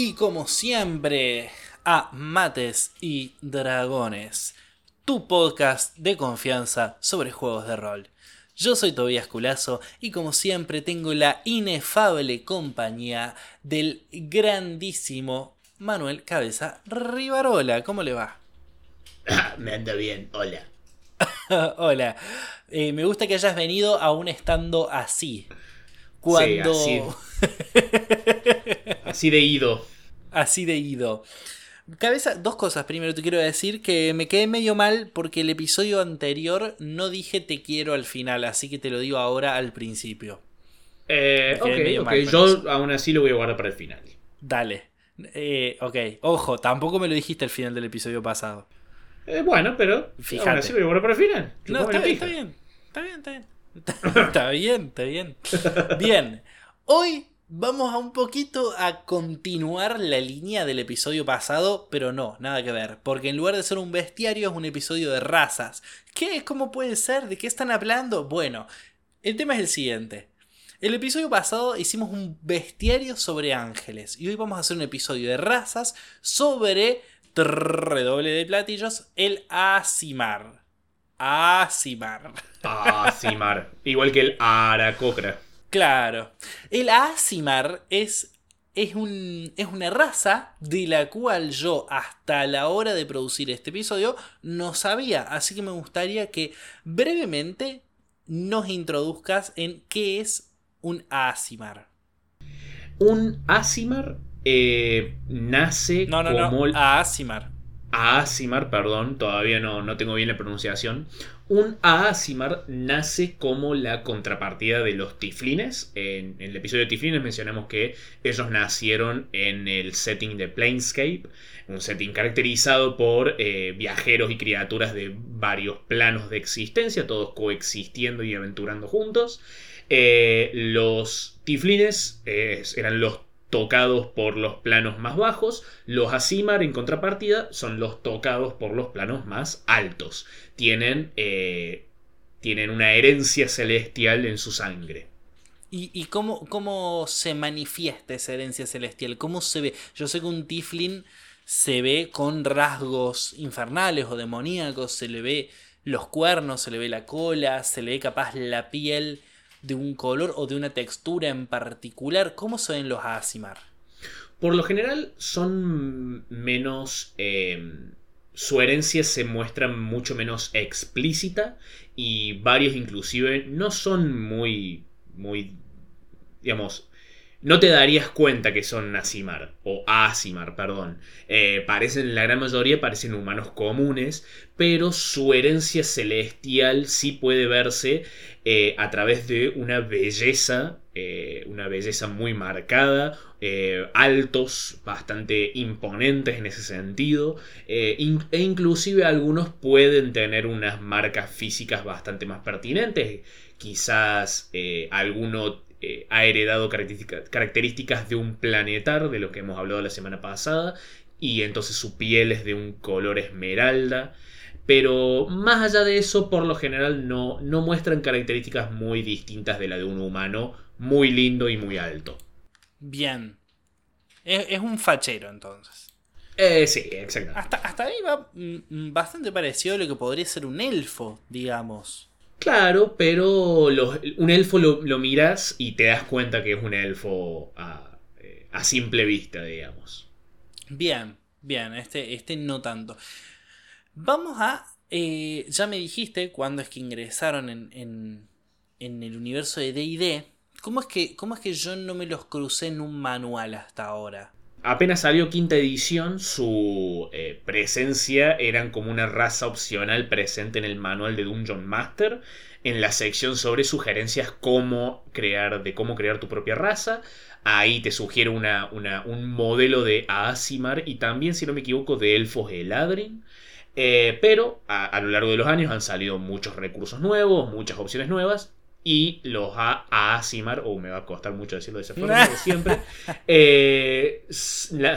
y como siempre a Mates y Dragones, tu podcast de confianza sobre juegos de rol. Yo soy Tobias Culazo y como siempre tengo la inefable compañía del grandísimo Manuel Cabeza Rivarola. ¿Cómo le va? Me anda bien, hola. Hola. Eh, me gusta que hayas venido aún estando así. Cuando. Sí, así. de ido. Así de ido. Cabeza, dos cosas. Primero te quiero decir que me quedé medio mal porque el episodio anterior no dije te quiero al final, así que te lo digo ahora al principio. Eh, ok, ok. Yo aún así lo voy a guardar para el final. Dale. Eh, ok, ojo, tampoco me lo dijiste al final del episodio pasado. Eh, bueno, pero Fíjate. aún así lo voy a guardar para el final. No, está bien, está bien, está bien, está bien. está bien, está bien. Bien, hoy vamos a un poquito a continuar la línea del episodio pasado, pero no, nada que ver, porque en lugar de ser un bestiario es un episodio de razas. ¿Qué? ¿Cómo puede ser? ¿De qué están hablando? Bueno, el tema es el siguiente. El episodio pasado hicimos un bestiario sobre ángeles y hoy vamos a hacer un episodio de razas sobre redoble de platillos, el Asimar. Asimar. Asimar. Igual que el Aracocra. Claro. El Asimar es, es, un, es una raza de la cual yo hasta la hora de producir este episodio no sabía. Así que me gustaría que brevemente nos introduzcas en qué es un Asimar. Un Asimar eh, nace no, no, como... No, Asimar. Aasimar, perdón, todavía no, no tengo bien la pronunciación. Un Aasimar nace como la contrapartida de los tiflines. En, el episodio de tiflines mencionamos que ellos nacieron en el setting de Planescape, un setting caracterizado por eh, viajeros y criaturas de varios planos de existencia, todos coexistiendo y aventurando juntos. Eh, los tiflines eh, eran los tocados por los planos más bajos, los Asimar en contrapartida son los tocados por los planos más altos. Tienen, eh, tienen una herencia celestial en su sangre. ¿Y, cómo, cómo, se manifiesta esa herencia celestial? ¿Cómo se ve? Yo sé que un Tiflin se ve con rasgos infernales o demoníacos, se le ve los cuernos, se le ve la cola, se le ve capaz la piel de un color o de una textura en particular? ¿Cómo ven los Asimar? Por lo general son menos... Em, su herencia se muestra mucho menos explícita y varios inclusive no son muy... muy... digamos no te darías cuenta que son Asimar, o Asimar, perdón. Eh, parecen, la gran mayoría parecen humanos comunes, pero su herencia celestial sí puede verse eh, a través de una belleza, eh, una belleza muy marcada, altos, bastante imponentes en ese sentido, e inclusive algunos pueden tener unas marcas físicas bastante más pertinentes. Quizás alguno eh, ha heredado características de un planetar, de lo que hemos hablado la semana pasada, y entonces su piel es de un color esmeralda. Pero más allá de eso, por lo general no, no muestran características muy distintas de la de un humano muy lindo y muy alto. Bien. Es, un fachero entonces. Eh, sí, exacto. Hasta, hasta ahí va mm, bastante parecido a lo que podría ser un elfo, digamos. Claro, pero un elfo lo, miras y te das cuenta que es un elfo a, eh, simple vista, digamos. Bien, bien, este, este no tanto. Vamos a... Eh, ya me dijiste cuándo es que ingresaron en, en, en el universo de DD. ¿Cómo, es que, ¿Cómo es que yo no me los crucé en un manual hasta ahora? Apenas salió quinta edición, su eh, presencia eran como una raza opcional presente en el manual de Dungeon Master, en la sección sobre sugerencias cómo crear, de cómo crear tu propia raza. Ahí te sugiero una, un modelo de Aasimar y también, si no me equivoco, de Elfos Eladrin. Eh, pero a, a, lo largo de los años han salido muchos recursos nuevos, muchas opciones nuevas y los a Asimar, o me va a costar mucho decirlo de esa forma, de siempre, eh,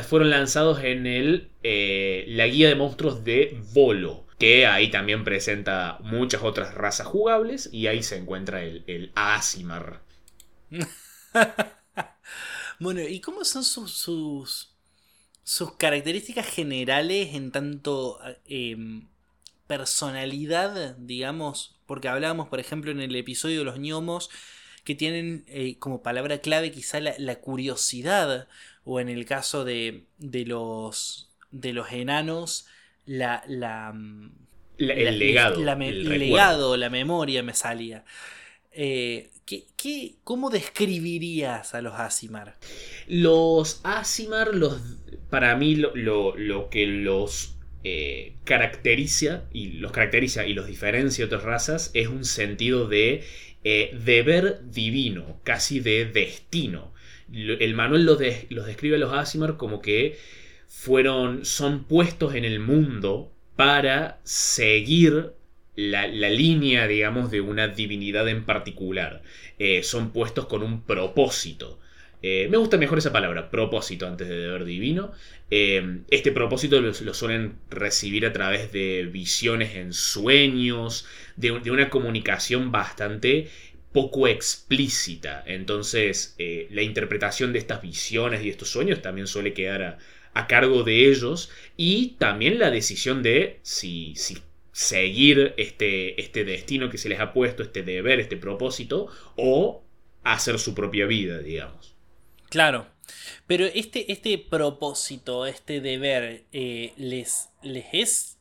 fueron lanzados en el, eh, la guía de monstruos de Volo, que ahí también presenta muchas otras razas jugables y ahí se encuentra el, el Asimar. Bueno, ¿y cómo son sus, sus, sus características generales en tanto em, personalidad, digamos? Porque hablábamos, por ejemplo, en el episodio de los gnomos, que tienen eh, como palabra clave quizá la, curiosidad, o en el caso de, de, los, de los enanos, la... la mm, el legado. La, el legado, la memoria me salía. Eh, ¿qué, cómo describirías a los Asimar? Los Asimar, los, para mí, lo, lo, que los eh, caracteriza y los caracteriza y los diferencia de otras razas es un sentido de eh, deber divino, casi de destino. El manual los, los describe a los Asimar como que fueron, son puestos en el mundo para seguir la, línea, digamos, de una divinidad en particular. Eh, son puestos con un propósito. Eh, me gusta mejor esa palabra, propósito, antes de deber divino. Eh, este propósito lo, suelen recibir a través de visiones en sueños, de, una comunicación bastante poco explícita. Entonces, la interpretación de estas visiones y estos sueños también suele quedar a, cargo de ellos. Y también la decisión de si, si seguir este, este destino que se les ha puesto, este deber, este propósito, o hacer su propia vida, digamos. Claro. Pero este, este propósito, este deber, eh, ¿les, ¿les es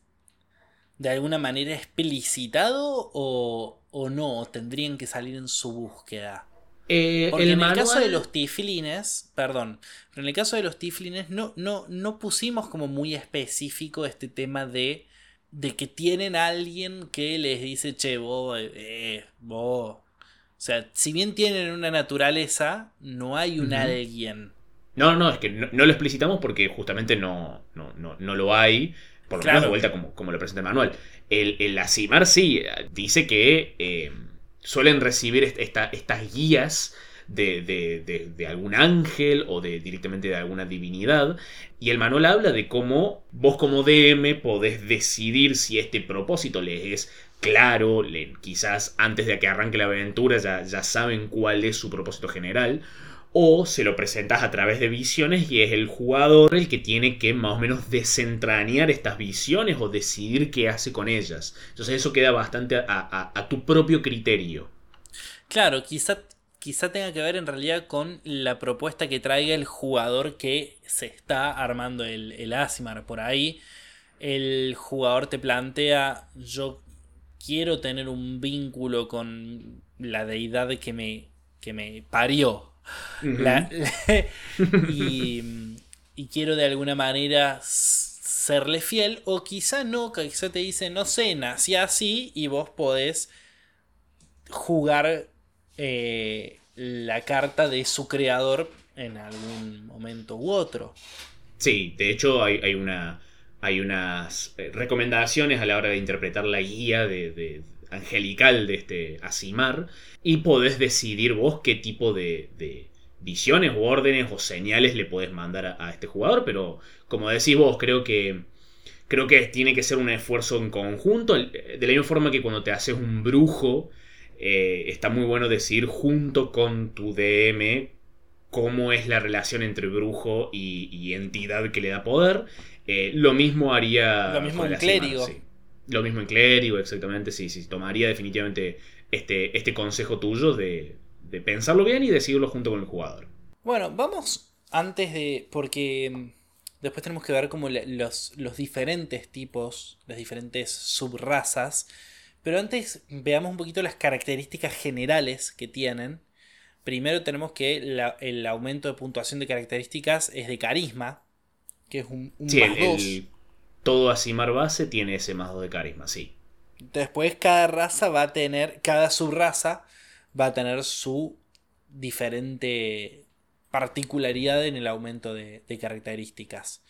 de alguna manera explicitado o, o no? tendrían que salir en su búsqueda? Eh, Porque en el caso de los tiflines, perdón, pero en el caso de los tiflines no, no, no pusimos como muy específico este tema de de que tienen a alguien que les dice, che, vos, eh, vos. O sea, si bien tienen una naturaleza, no hay un alguien. No, no, es que no, lo explicitamos porque justamente no, no, no, lo hay. Por lo menos de vuelta como, como lo presenta el manual. El, el Asimar sí dice que eh, suelen recibir estas guías de, algún ángel o de directamente de alguna divinidad. Y el manual habla de cómo vos como DM podés decidir si este propósito les es claro, quizás antes de que arranque la aventura ya, ya saben cuál es su propósito general, o se lo presentas a través de visiones y es el jugador el que tiene que más o menos desentrañar estas visiones o decidir qué hace con ellas. Entonces eso queda bastante a, tu propio criterio. Claro, quizá quizá tenga que ver en realidad con la propuesta que traiga el jugador que se está armando el, el Asimar. Por ahí el jugador te plantea, yo quiero tener un vínculo con la deidad que me, que me parió. y, y, quiero de alguna manera serle fiel. O quizá no, quizá te dice, no sé, nací así y vos podés jugar eh, la carta de su creador en algún momento u otro. Sí, de hecho hay, una, hay unas eh, recomendaciones a la hora de interpretar la guía de, angelical de este Asimar y podés decidir vos qué tipo de, visiones o órdenes o señales le podés mandar a, este jugador, pero como decís vos, creo que creo que tiene que ser un esfuerzo en conjunto, de la misma forma que cuando te haces un brujo eh, está muy bueno decir junto con tu DM cómo es la relación entre brujo y, entidad que le da poder. Eh, lo mismo haría. Lo mismo en clérigo. Lo mismo en clérigo, exactamente. Sí, sí. Tomaría definitivamente este, este consejo tuyo de, pensarlo bien y decidirlo junto con el jugador. Bueno, vamos antes de. Porque mm, después tenemos que ver como los, los diferentes tipos, las diferentes subrazas pero antes veamos un poquito las características generales que tienen. Primero tenemos que el aumento de puntuación de características es de carisma, que es un, un sí, el, todo Asimar base tiene ese más 2 de carisma, sí. Después cada raza va a tener, cada subraza va a tener su diferente particularidad en el aumento de, de características.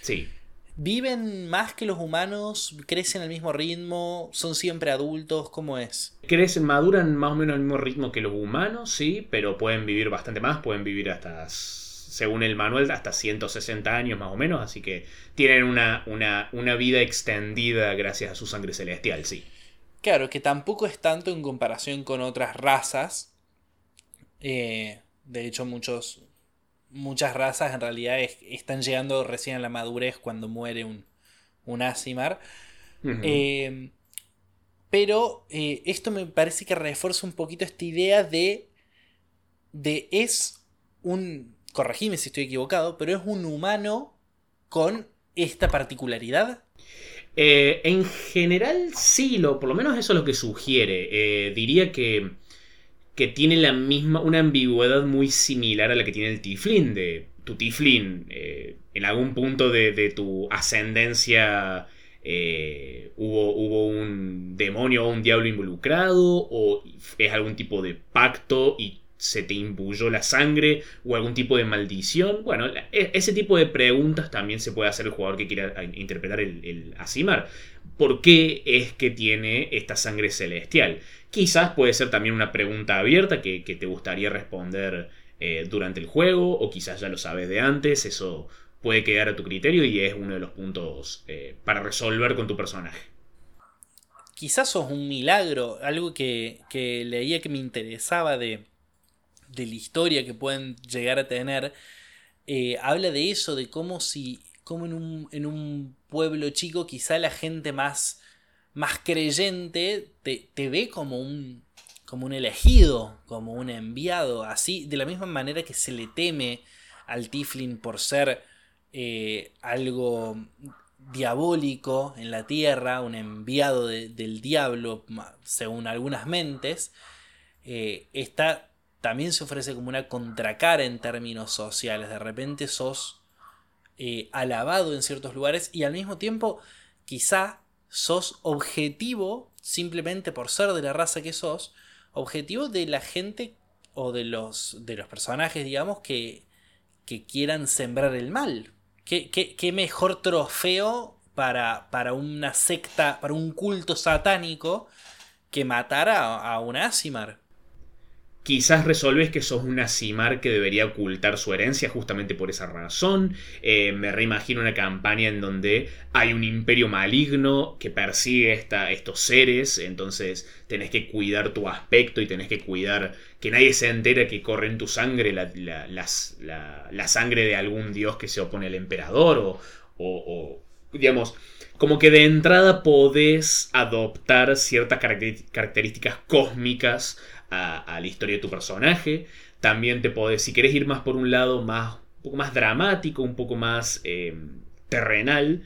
Sí. ¿Viven más que los humanos? ¿Crecen al mismo ritmo? ¿Son siempre adultos? ¿Cómo es? Crecen, maduran más o menos al mismo ritmo que los humanos, sí, pero pueden vivir bastante más, pueden vivir hasta, según el manual, hasta 160 años más o menos, así que tienen una, una, vida extendida gracias a su sangre celestial, sí. Claro, que tampoco es tanto en comparación con otras razas. Eh, de hecho, muchos muchas razas en realidad están llegando recién a la madurez cuando muere un, un Asimar. Em, pero eh, esto me parece que refuerza un poquito esta idea de, de es un, corregime si estoy equivocado, pero es un humano con esta particularidad. Eh, en general sí, lo, por lo menos eso es lo que sugiere. Eh, diría que, que tiene la misma, una ambigüedad muy similar a la que tiene el Tiflin, de tu Tiflin, eh, en algún punto de, tu ascendencia hubo, hubo, un demonio o un diablo involucrado, o es algún tipo de pacto y se te imbuyó la sangre o algún tipo de maldición. Bueno, e, ese tipo de preguntas también se puede hacer el jugador que quiera interpretar el, Asimar. ¿Por qué es que tiene esta sangre celestial? Quizás puede ser también una pregunta abierta que, te gustaría responder eh, durante el juego o quizás ya lo sabes de antes. Eso puede quedar a tu criterio y es uno de los puntos eh, para resolver con tu personaje quizás sos un milagro, algo que, que, leía que me interesaba de, de la historia que pueden llegar a tener, eh, habla de eso, de cómo si, como en un, en un pueblo chico quizá la gente más, más creyente te, te, ve como un, como un elegido, como un enviado, así, de la misma manera que se le teme al Tiflin por ser eh, algo diabólico en la tierra, un enviado del diablo, según algunas mentes, eh, está también se ofrece como una contracara en términos sociales. De repente sos eh, alabado en ciertos lugares y al mismo tiempo quizá sos objetivo simplemente por ser de la raza que sos, objetivo de la gente o de los, de los personajes, digamos, que, que quieran sembrar el mal. ¿Qué, qué, mejor trofeo para, para, una secta, para un culto satánico que matar a, a un Asimar? Quizás resolves que sos un Asimar que debería ocultar su herencia justamente por esa razón. Eh, me reimagino una campaña en donde hay un imperio maligno que persigue esta, estos seres, entonces tenés que cuidar tu aspecto y tenés que cuidar que nadie se entere que corre en tu sangre la, la, sangre de algún dios que se opone al emperador o, o, digamos, como que de entrada podés adoptar ciertas características cósmicas a, la historia de tu personaje. También te podés, si querés ir más por un lado más, un poco más dramático, un poco más eh, terrenal,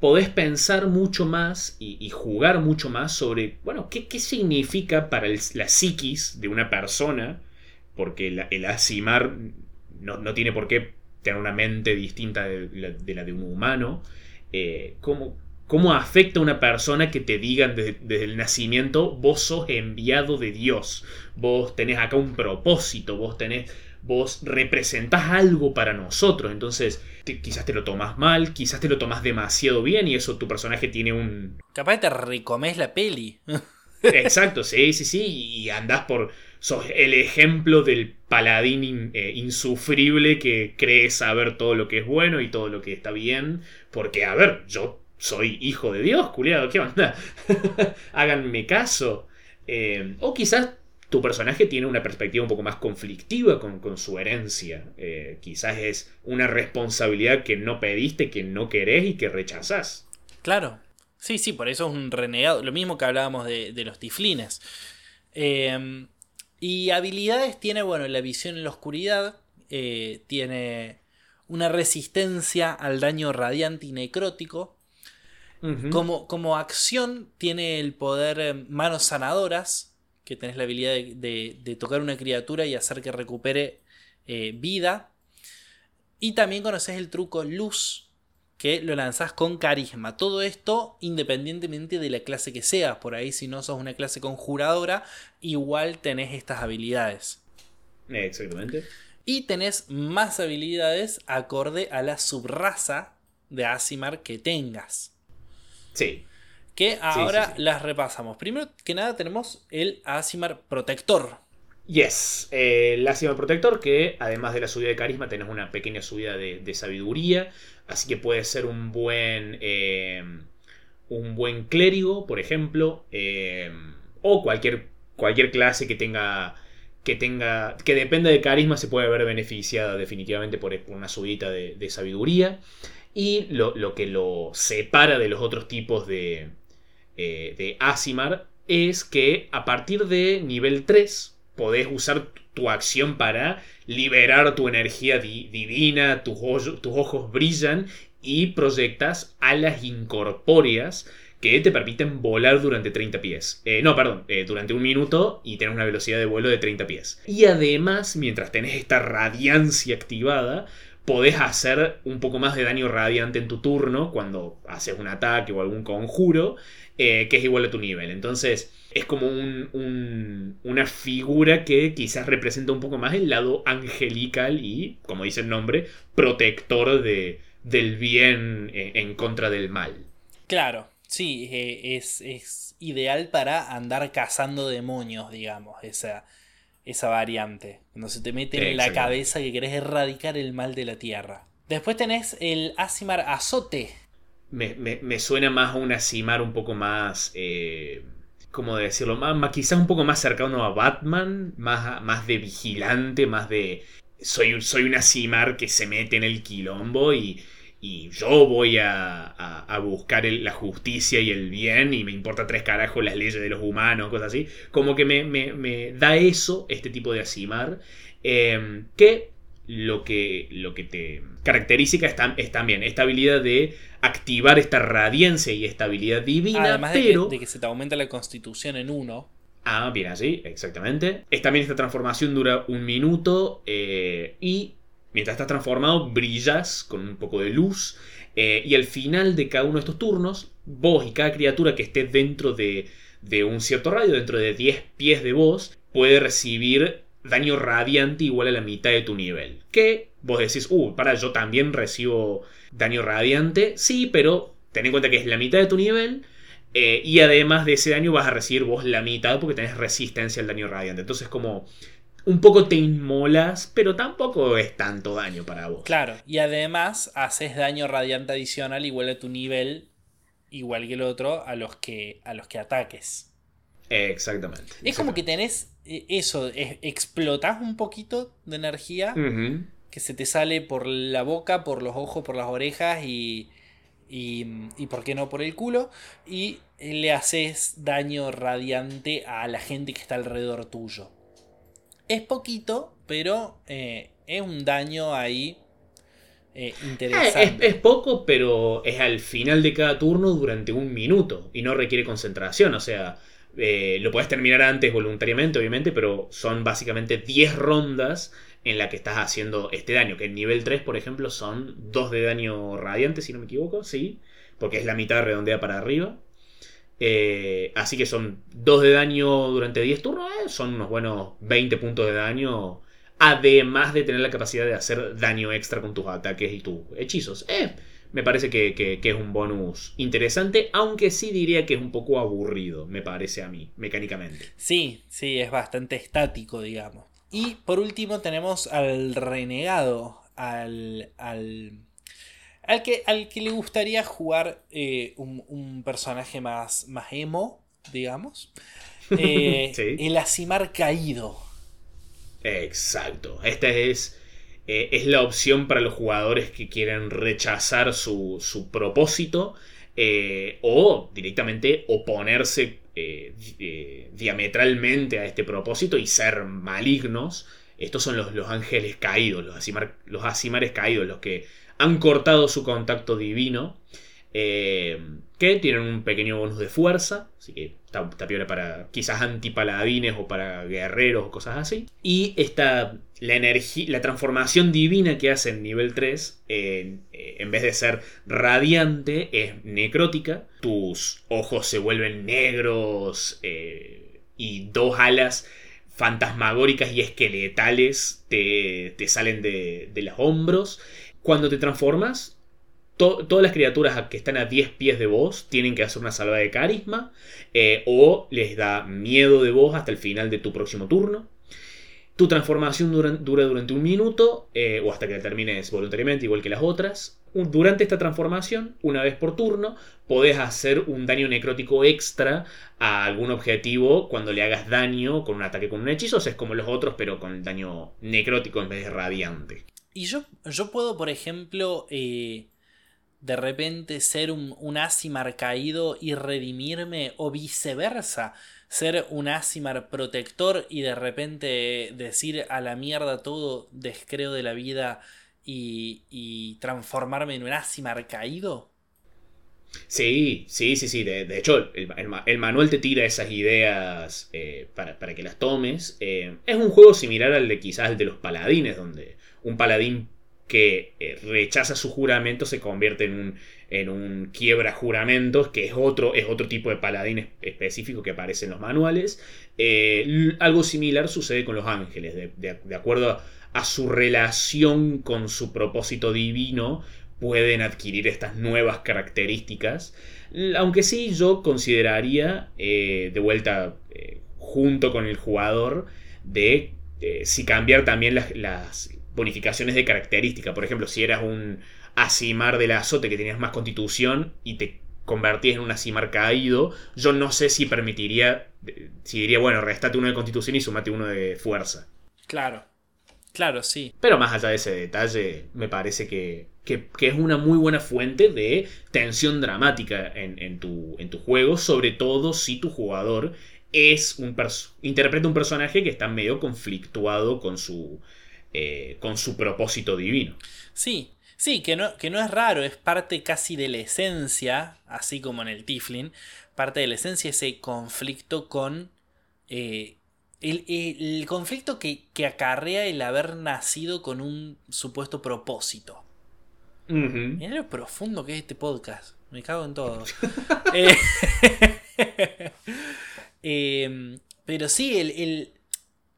podés pensar mucho más y, jugar mucho más sobre, bueno, qué, significa para la psiquis de una persona, porque el Asimar no, tiene por qué tener una mente distinta de la de, un humano, eh, cómo, cómo afecta a una persona que te digan desde, el nacimiento, vos sos enviado de Dios, vos tenés acá un propósito, vos tenés, vos representás algo para nosotros, entonces quizás te lo tomas mal, quizás te lo tomas demasiado bien y eso tu personaje tiene un... Capaz te recomes la peli. Exacto, sí, sí, sí, y andás por... Sos el ejemplo del paladín eh, insufrible que cree saber todo lo que es bueno y todo lo que está bien, porque, a ver, yo soy hijo de Dios, culiado, ¿qué onda? Háganme caso. Eh, o quizás tu personaje tiene una perspectiva un poco más conflictiva con, su herencia. Eh, quizás es una responsabilidad que no pediste, que no querés y que rechazás. Claro. Sí, sí, por eso es un renegado. Lo mismo que hablábamos de, los tiflines. Eh, y habilidades tiene, bueno, la visión en la oscuridad. tiene una resistencia al daño radiante y necrótico como, como, acción tiene el poder eh, manos sanadoras, que tenés la habilidad de, tocar una criatura y hacer que recupere eh, vida. Y también conoces el truco luz, que lo lanzás con carisma. Todo esto independientemente de la clase que seas. Por ahí si no sos una clase conjuradora, igual tenés estas habilidades. Exactamente. Y tenés más habilidades acorde a la subraza de Asimar que tengas. Sí. Que ahora las repasamos. Primero que nada tenemos el Asimar Protector. Yes, eh, el Asimar Protector que además de la subida de carisma tenés una pequeña subida de, sabiduría. Así que puede ser un buen... Eh, un buen clérigo, por ejemplo. Eh, o cualquier, cualquier clase que tenga que tenga. que dependa de carisma se puede ver beneficiada definitivamente por una subida de, sabiduría. Y lo, que lo separa de los otros tipos de, eh, de Asimar es que a partir de nivel 3 podés usar tu acción para liberar tu energía divina, tus, tus ojos brillan y proyectas alas incorpóreas que te permiten volar durante 30 pies. Eh, no, perdón, eh, durante un minuto y tener una velocidad de vuelo de 30 pies. Y además, mientras tenés esta radiancia activada, podés hacer un poco más de daño radiante en tu turno cuando haces un ataque o algún conjuro, eh, que es igual a tu nivel. Entonces, es como una figura que quizás representa un poco más el lado angelical y, como dice el nombre, protector de, del bien en contra del mal. Claro, Sí, eh, es, ideal para andar cazando demonios, digamos, esa, esa variante. Cuando se te mete en la cabeza que querés erradicar el mal de la tierra. Después tenés el Asimar Azote. Me, suena más a un Asimar un poco más. Eh, ¿Cómo decirlo? Más, quizás un poco más cercano a Batman, más, más de vigilante, más de. Soy, soy un Asimar que se mete en el quilombo y y yo voy a, buscar la justicia y el bien y me importa tres carajos las leyes de los humanos, cosas así. Como que me, da eso, este tipo de Asimar, em, que lo que, lo que te caracteriza es, también esta habilidad de activar esta radiancia y estabilidad divina, Además pero... De que, se te aumenta la constitución en uno. Ah, bien así, exactamente. Es, también esta transformación dura un minuto eh, y Mientras estás transformado, brillas con un poco de luz. Eh, y al final de cada uno de estos turnos, vos y cada criatura que esté dentro de, un cierto radio, dentro de 10 pies de vos, puede recibir daño radiante igual a la mitad de tu nivel. Que vos decís, uh, para, yo también recibo daño radiante. Sí, pero ten en cuenta que es la mitad de tu nivel. Eh, y además de ese daño vas a recibir vos la mitad porque tenés resistencia al daño radiante. Entonces como un poco te inmolas, pero tampoco es tanto daño para vos. Claro, y además haces daño radiante adicional igual a tu nivel, igual que el otro, a los que, a los que ataques. Exactamente. Es como que tenés eh, eso, explotas un poquito de energía que se te sale por la boca, por los ojos, por las orejas y, y, y por qué no por el culo, y le haces daño radiante a la gente que está alrededor tuyo. Es poquito, pero eh, es un daño ahí eh, interesante. es, poco, pero es al final de cada turno durante un minuto y no requiere concentración. O sea, eh, lo puedes terminar antes voluntariamente, obviamente, pero son básicamente 10 rondas en la que estás haciendo este daño. Que en nivel 3, por ejemplo, son 2 de daño radiante, si no me equivoco, sí, porque es la mitad redondeada para arriba. Eh, así que son 2 de daño durante 10 turnos, eh, son unos buenos 20 puntos de daño. Además de tener la capacidad de hacer daño extra con tus ataques y tus hechizos. Eh, me parece que, es un bonus interesante, aunque sí diría que es un poco aburrido, me parece a mí, mecánicamente. Sí, sí, es bastante estático, digamos. Y por último tenemos al renegado, al al que, al que le gustaría jugar eh, un, personaje más, más emo, digamos. Eh, el Asimar caído. Exacto. Esta es, eh, es la opción para los jugadores que quieren rechazar su, su propósito o directamente oponerse diametralmente a este propósito y ser malignos. Estos son los, los ángeles caídos, los, los asimares caídos, los que han cortado su contacto divino. Eh, que tienen un pequeño bonus de fuerza. Así que está, para quizás antipaladines o para guerreros o cosas así. Y esta, la energía, la transformación divina que hace en nivel 3, eh, en vez de ser radiante, es necrótica. Tus ojos se vuelven negros eh, y dos alas fantasmagóricas y esqueletales te, salen de, de los hombros cuando te transformas, todas las criaturas que están a 10 pies de vos tienen que hacer una salva de carisma eh, o les da miedo de vos hasta el final de tu próximo turno. Tu transformación dura, durante un minuto eh, o hasta que la termines voluntariamente, igual que las otras. Durante esta transformación, una vez por turno, podés hacer un daño necrótico extra a algún objetivo cuando le hagas daño con un ataque con un hechizo. O sea, es como los otros, pero con daño necrótico en vez de radiante. Y yo, yo puedo, por ejemplo, eh, de repente ser un, un caído y redimirme, o viceversa, ser un Asimar protector y de repente decir a la mierda todo, descreo de la vida y, transformarme en un Asimar caído? Sí, sí, sí, sí. De, hecho, el, manual te tira esas ideas eh, para, que las tomes. Eh, es un juego similar al de quizás el de los paladines, donde un paladín que eh, rechaza su juramento se convierte en un, en un quiebra juramentos, que es otro, es otro tipo de paladín específico que aparece en los manuales. algo similar sucede con los ángeles, de, acuerdo a su relación con su propósito divino pueden adquirir estas nuevas características. Aunque sí, yo consideraría, eh, de vuelta, eh, junto con el jugador, de eh, si cambiar también las, bonificaciones de característica. Por ejemplo, si eras un Asimar del azote que tenías más constitución y te convertías en un Asimar caído, yo no sé si permitiría, si diría, bueno, restate uno de constitución y sumate uno de fuerza. Claro. Claro, sí. Pero más allá de ese detalle, me parece que, es una muy buena fuente de tensión dramática en, tu, en tu juego, sobre todo si tu jugador es un interpreta un personaje que está medio conflictuado con su, eh, con su propósito divino. Sí, sí, que no, que no es raro, es parte casi de la esencia, así como en el Tiflin, parte de la esencia ese conflicto con eh, el, conflicto que, acarrea el haber nacido con un supuesto propósito. Mira lo profundo que es este podcast. Me cago en todo. Eh, pero sí, el,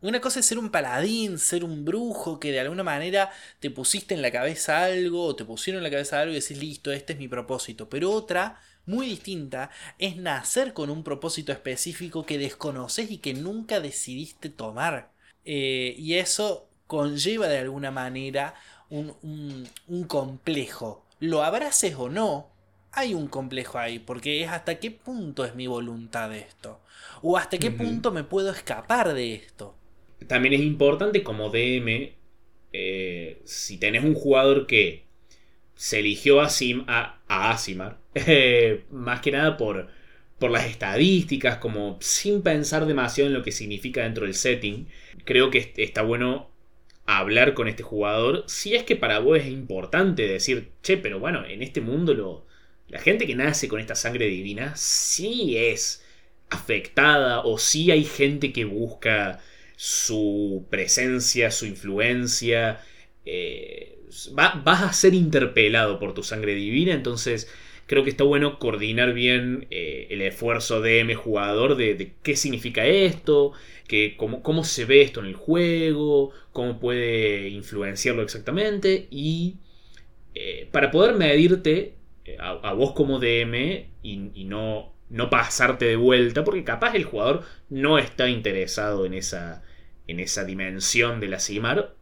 una cosa es ser un paladín, ser un brujo, que de alguna manera te pusiste en la cabeza algo, o te pusieron en la cabeza algo y decís, listo, este es mi propósito. Pero otra muy distinta es nacer con un propósito específico que desconoces y que nunca decidiste tomar. Eh, y eso conlleva de alguna manera un, complejo. Lo abraces o no, hay un complejo ahí, porque es hasta qué punto es mi voluntad de esto. O hasta qué punto me puedo escapar de esto. También es importante como DM, eh, si tenés un jugador que se eligió a, Sim, a, Asimar, eh, más que nada por, por las estadísticas, como sin pensar demasiado en lo que significa dentro del setting. Creo que está bueno hablar con este jugador. Si es que para vos es importante decir, che, pero bueno, en este mundo lo, la gente que nace con esta sangre divina sí es afectada o sí hay gente que busca su presencia, su influencia. Eh, vas a ser interpelado por tu sangre divina, entonces creo que está bueno coordinar bien eh, el esfuerzo de jugador de, qué significa esto, que, cómo, cómo, se ve esto en el juego, cómo puede influenciarlo exactamente y eh, para poder medirte a, vos como DM y, no, no pasarte de vuelta, porque capaz el jugador no está interesado en esa, en esa dimensión de la CIMAR,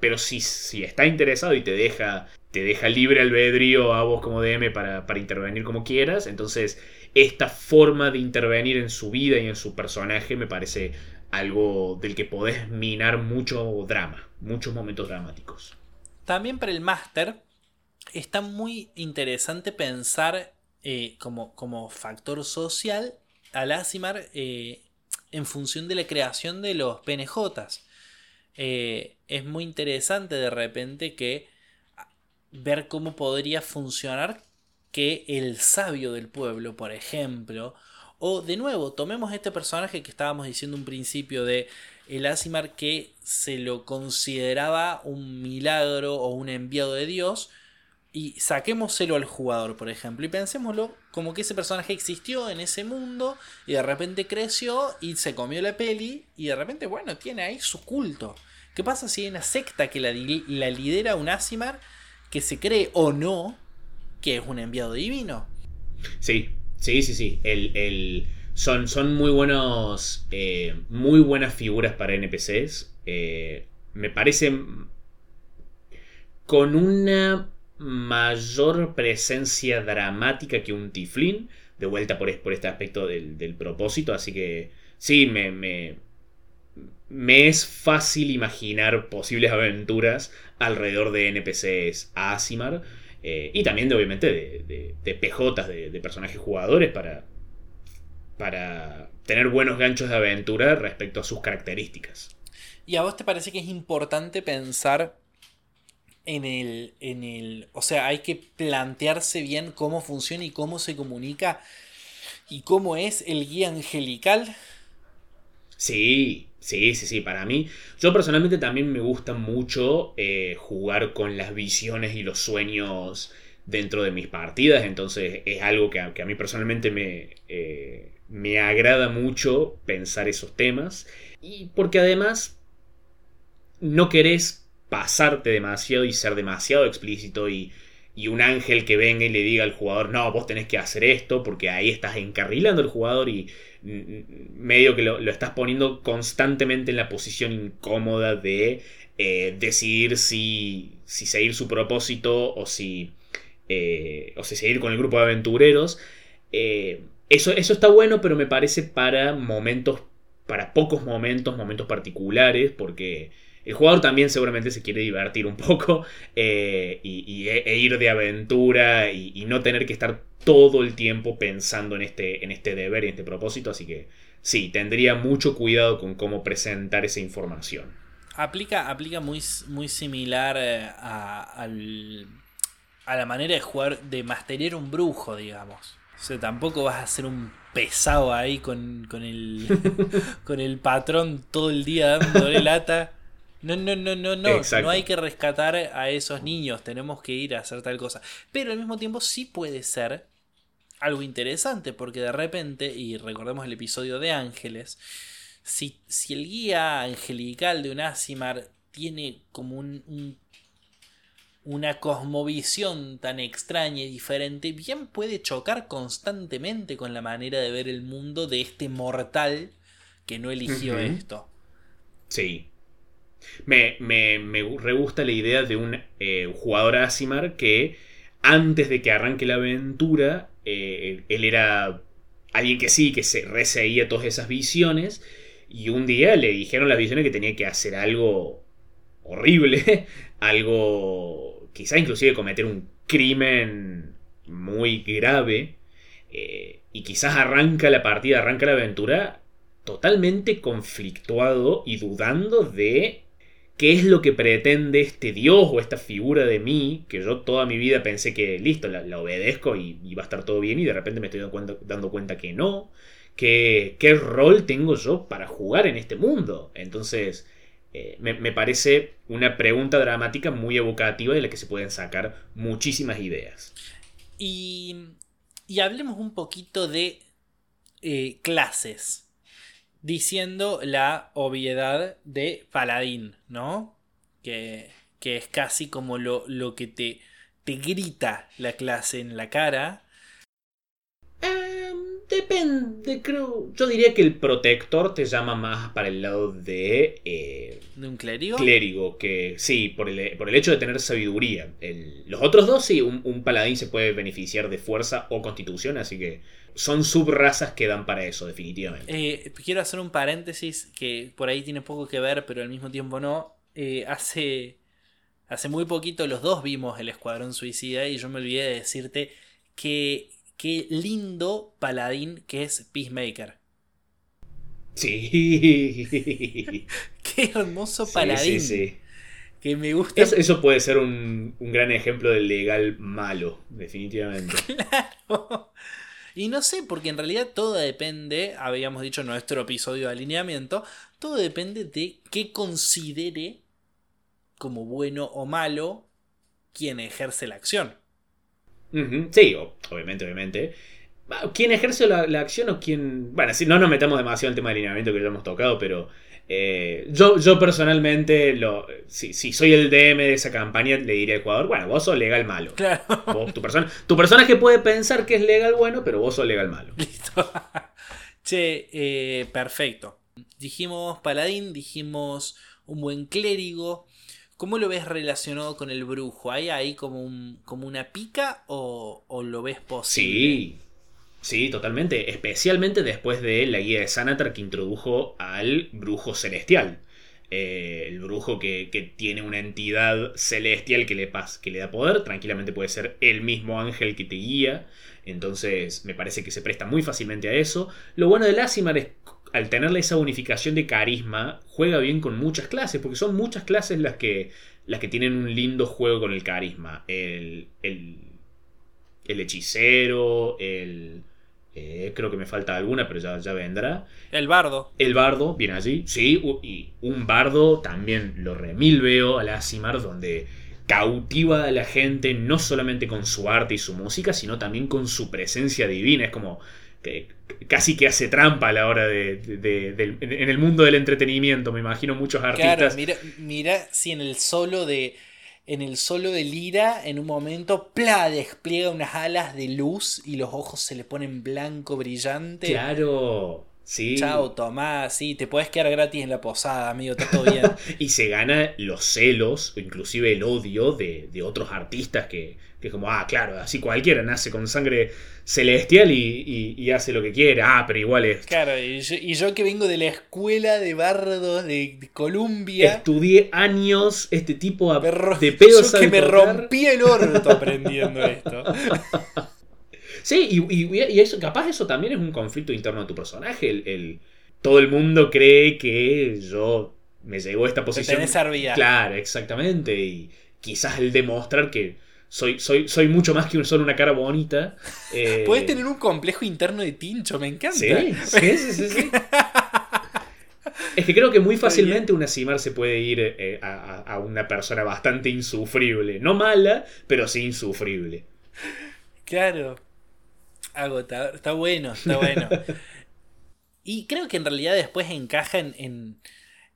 pero si, si está interesado y te deja te deja libre albedrío a vos como DM para, intervenir como quieras. Entonces, esta forma de intervenir en su vida y en su personaje me parece algo del que podés minar mucho drama, muchos momentos dramáticos. También para el máster está muy interesante pensar eh, como, como, factor social al Asimar eh, en función de la creación de los PNJs. Eh, es muy interesante de repente que ver cómo podría funcionar que el sabio del pueblo, por ejemplo, o de nuevo, tomemos este personaje que estábamos diciendo un principio de el Asimar que se lo consideraba un milagro o un enviado de Dios y saquémoselo al jugador, por ejemplo, y pensémoslo como que ese personaje existió en ese mundo y de repente creció y se comió la peli y de repente, bueno, tiene ahí su culto. ¿Qué pasa si hay una secta que la, la lidera un Asimar que se cree o no que es un enviado divino. Sí, sí, sí, sí. El, son, son muy buenos. Eh, muy buenas figuras para NPCs. Eh, me parece con una mayor presencia dramática que un Tiflin, de vuelta por, por este aspecto del, propósito, así que sí, me, me, me, es fácil imaginar posibles aventuras alrededor de NPCs Asimar, eh, y también de, obviamente de, de, PJs, de, personajes jugadores para, para tener buenos ganchos de aventura respecto a sus características. ¿Y a vos te parece que es importante pensar en el, en el... O sea, hay que plantearse bien cómo funciona y cómo se comunica y cómo es el guía angelical? Sí, sí, sí, sí, para mí. Yo personalmente también me gusta mucho eh, jugar con las visiones y los sueños dentro de mis partidas, entonces es algo que a, mí personalmente me, eh, me agrada mucho pensar esos temas. Y porque además no querés pasarte demasiado y ser demasiado explícito y, y, un ángel que venga y le diga al jugador, no, vos tenés que hacer esto porque ahí estás encarrilando al jugador y medio que lo, estás poniendo constantemente en la posición incómoda de eh, decidir si, si seguir su propósito o si, eh, o si seguir con el grupo de aventureros. Eh, eso, eso está bueno, pero me parece para momentos, para pocos momentos, momentos particulares, porque el jugador también seguramente se quiere divertir un poco eh, y, e, ir de aventura y, no tener que estar todo el tiempo pensando en este, en este deber y en este propósito. Así que sí, tendría mucho cuidado con cómo presentar esa información. Aplica, aplica muy, muy similar eh, a, a la manera de jugar, de masterear un brujo, digamos. O sea, tampoco vas a ser un pesado ahí con, con el, con el patrón todo el día dándole lata. No, no, no, no, no. No hay que rescatar a esos niños. Tenemos que ir a hacer tal cosa. Pero al mismo tiempo sí puede ser algo interesante. Porque de repente, y recordemos el episodio de Ángeles. Si, si el guía angelical de un Asimar tiene como un una cosmovisión tan extraña y diferente, bien puede chocar constantemente con la manera de ver el mundo de este mortal que no eligió esto. Sí. Me, me, me re gusta la idea de un eh, jugador Asimar que antes de que arranque la aventura, eh, él era alguien que sí, que se reseía todas esas visiones. Y un día le dijeron las visiones que tenía que hacer algo horrible, algo quizá inclusive cometer un crimen muy grave, eh, y quizás arranca la partida, arranca la aventura totalmente conflictuado y dudando de qué es lo que pretende este dios o esta figura de mí, que yo toda mi vida pensé que listo, la, obedezco y, va a estar todo bien y de repente me estoy dando cuenta, dando cuenta que no, que, qué rol tengo yo para jugar en este mundo. Entonces, eh, me, parece una pregunta dramática muy evocativa de la que se pueden sacar muchísimas ideas. Y, y hablemos un poquito de eh, clases, diciendo la obviedad de paladín, ¿no? Que, que es casi como lo, lo que te, te grita la clase en la cara Depende, creo. Yo diría que el protector te llama más para el lado de. Eh, ¿De un clérigo? Clérigo, que sí, por el, por el hecho de tener sabiduría. los otros dos, sí, un, paladín se puede beneficiar de fuerza o constitución, así que son subrazas que dan para eso, definitivamente. Eh, quiero hacer un paréntesis que por ahí tiene poco que ver, pero al mismo tiempo no. Eh, hace, hace muy poquito los dos vimos el Escuadrón Suicida y yo me olvidé de decirte que qué lindo paladín que es Peacemaker. Sí. qué hermoso paladín. Sí, sí, Que me gusta. Eso, puede ser un, gran ejemplo de legal malo, definitivamente. Claro. Y no sé, porque en realidad todo depende, habíamos dicho en nuestro episodio de alineamiento, todo depende de qué considere como bueno o malo quien ejerce la acción. Sí, obviamente, obviamente. ¿Quién ejerce la, acción o quién.? Bueno, si no nos metemos demasiado en el tema de alineamiento que ya hemos tocado, pero. Eh, yo, yo personalmente, lo, si, soy el DM de esa campaña, le diría al jugador: bueno, vos sos legal malo. Claro. tu, persona, tu personaje puede pensar que es legal bueno, pero vos sos legal malo. Listo. che, eh, perfecto. Dijimos paladín, dijimos un buen clérigo. ¿Cómo lo ves relacionado con el brujo? ¿Hay ahí como, un, como una pica o, o lo ves posible? Sí, sí, totalmente. Especialmente después de la guía de Sanatar que introdujo al brujo celestial. Eh, el brujo que, tiene una entidad celestial que le, que le da poder, tranquilamente puede ser el mismo ángel que te guía. Entonces me parece que se presta muy fácilmente a eso. Lo bueno del Asimar es al tenerle esa unificación de carisma, juega bien con muchas clases, porque son muchas clases las que, las que tienen un lindo juego con el carisma. El, el, el hechicero, el... Eh, creo que me falta alguna, pero ya, ya vendrá. El bardo. El bardo, viene allí, sí. Y un bardo también lo remil veo al Asimar, donde cautiva a la gente no solamente con su arte y su música, sino también con su presencia divina. Es como que casi que hace trampa a la hora de, en el mundo del entretenimiento. Me imagino muchos artistas. Claro, mira, mira si en el solo de en el solo de Lira, en un momento, ¡pla! despliega unas alas de luz y los ojos se le ponen blanco brillante. Claro. Sí. Chao, Tomás, sí, te puedes quedar gratis en la posada, amigo, está todo bien. y se gana los celos, o inclusive el odio de, de otros artistas que, que como, ah, claro, así cualquiera nace con sangre celestial y, hace lo que quiere. Ah, pero igual es. Claro, y yo, que vengo de la escuela de bardos de, Columbia. Estudié años este tipo de pedos. Yo que me rompí el orto aprendiendo esto. sí, y, eso, capaz eso también es un conflicto interno de tu personaje. El, todo el mundo cree que yo me llegó a esta posición. Claro, exactamente. Y quizás el demostrar que soy, soy, soy mucho más que solo una cara bonita. Eh... Puedes tener un complejo interno de tincho, me encanta. Sí, sí, sí, sí. es que creo que muy fácilmente una Simar se puede ir eh, a, una persona bastante insufrible. No mala, pero sí insufrible. Claro. Algo está, bueno, está bueno. y creo que en realidad después encaja en,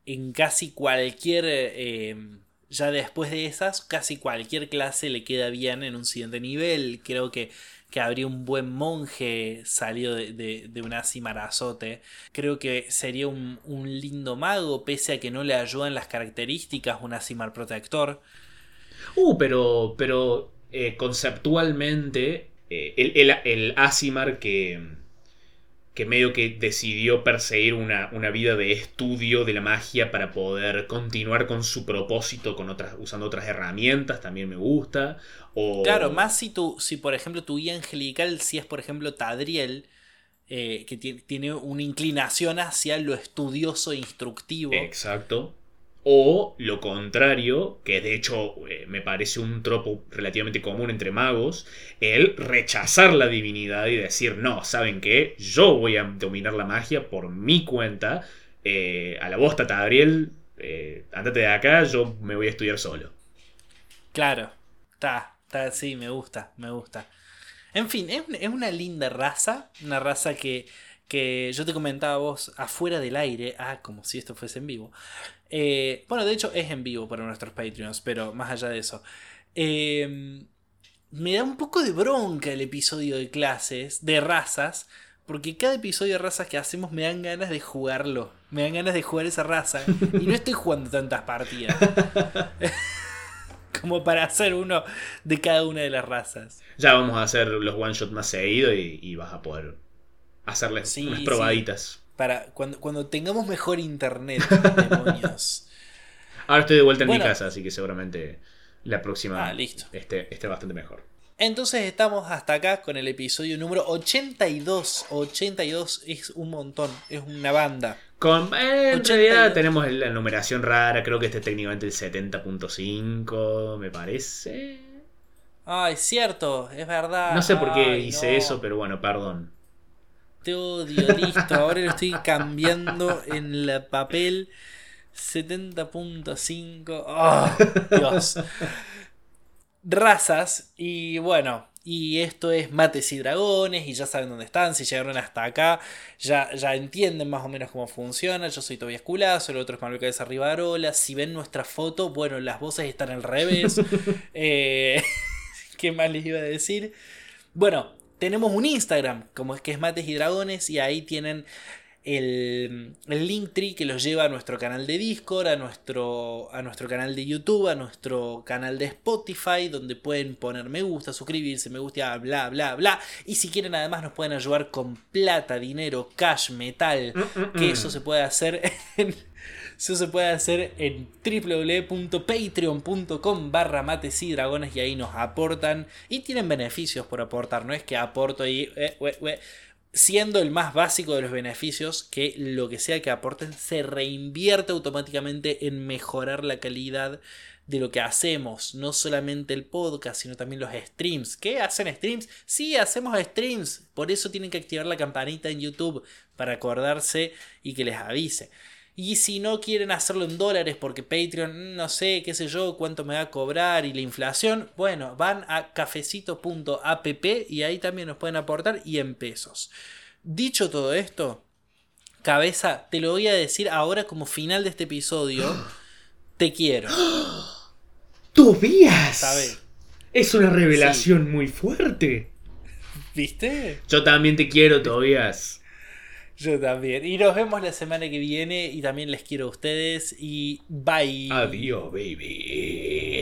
en, casi cualquier. Eh, ya después de esas, casi cualquier clase le queda bien en un siguiente nivel. Creo que, que habría un buen monje salido de, de, un asimarazote. Creo que sería un, lindo mago, pese a que no le ayudan las características un asimar protector. Uh, pero, pero eh, conceptualmente, eh, el, el, el asimar que que medio que decidió perseguir una, vida de estudio de la magia para poder continuar con su propósito con otras, usando otras herramientas, también me gusta. O... Claro, más si tú, si por ejemplo tu guía angelical, si es por ejemplo Tadriel, eh, que tiene una inclinación hacia lo estudioso e instructivo. Exacto. O lo contrario, que de hecho me parece un tropo relativamente común entre magos, el rechazar la divinidad y decir, no, ¿saben qué? Yo voy a dominar la magia por mi cuenta. Eh, a la bosta, Tadriel, eh, andate de acá, yo me voy a estudiar solo. Claro, está, está, sí, me gusta, me gusta. En fin, es, es una linda raza, una raza que, que yo te comentaba vos afuera del aire, ah, como si esto fuese en vivo, eh, bueno, de hecho es en vivo para nuestros Patreons, pero más allá de eso. Eh, me da un poco de bronca el episodio de clases, de razas, porque cada episodio de razas que hacemos me dan ganas de jugarlo. Me dan ganas de jugar esa raza. Y no estoy jugando tantas partidas. Como para hacer uno de cada una de las razas. Ya vamos a hacer los one shot más seguido y, vas a poder hacerles unas probaditas. Para cuando, cuando tengamos mejor internet, demonios. Ahora estoy de vuelta en mi casa, así que seguramente la próxima ah, listo. Esté, esté bastante mejor. Entonces estamos hasta acá con el episodio número 82. 82 es un montón, es una banda. Con, eh, en realidad tenemos la numeración rara, creo que este es técnicamente el 70.5, me parece. Es cierto, es verdad. No sé por qué hice eso, pero bueno, perdón te odio, listo. Ahora lo estoy cambiando en el papel. 70.5. ¡Oh, Dios! Razas. Y bueno, y esto es Mates y Dragones. Y ya saben dónde están. Si llegaron hasta acá, ya, ya entienden más o menos cómo funciona. Yo soy Tobias Culazo, el otro es Manuel Cabeza Rivarola. Si ven nuestra foto, bueno, las voces están al revés. Eh, ¿Qué más les iba a decir? Bueno, tenemos un Instagram, como es que es Mates y Dragones, y ahí tienen el, el Linktree que los lleva a nuestro canal de Discord, a nuestro, a nuestro canal de YouTube, a nuestro canal de Spotify, donde pueden poner me gusta, suscribirse, me gusta, bla, bla, bla. Y si quieren además nos pueden ayudar con plata, dinero, cash, metal, Mm, mm, que mm. eso se puede hacer en... Eso se puede hacer en www.patreon.com barra mates y dragones y ahí nos aportan y tienen beneficios por aportar. No es que aporto ahí, eh, siendo el más básico de los beneficios, que lo que sea que aporten se reinvierte automáticamente en mejorar la calidad de lo que hacemos, no solamente el podcast, sino también los streams. ¿Qué hacen streams? Sí, hacemos streams. Por eso tienen que activar la campanita en YouTube para acordarse y que les avise. Y si no quieren hacerlo en dólares porque Patreon, no sé, qué sé yo, cuánto me va a cobrar y la inflación, bueno, van a cafecito.app y ahí también nos pueden aportar y en pesos. Dicho todo esto, cabeza, te lo voy a decir ahora como final de este episodio, te quiero. ¡Tobías! ¿Sabes? Es una revelación muy fuerte. ¿Viste? Yo también te quiero, Tobías. Yo también. Y nos vemos la semana que viene y también les quiero a ustedes y bye. Adiós, baby.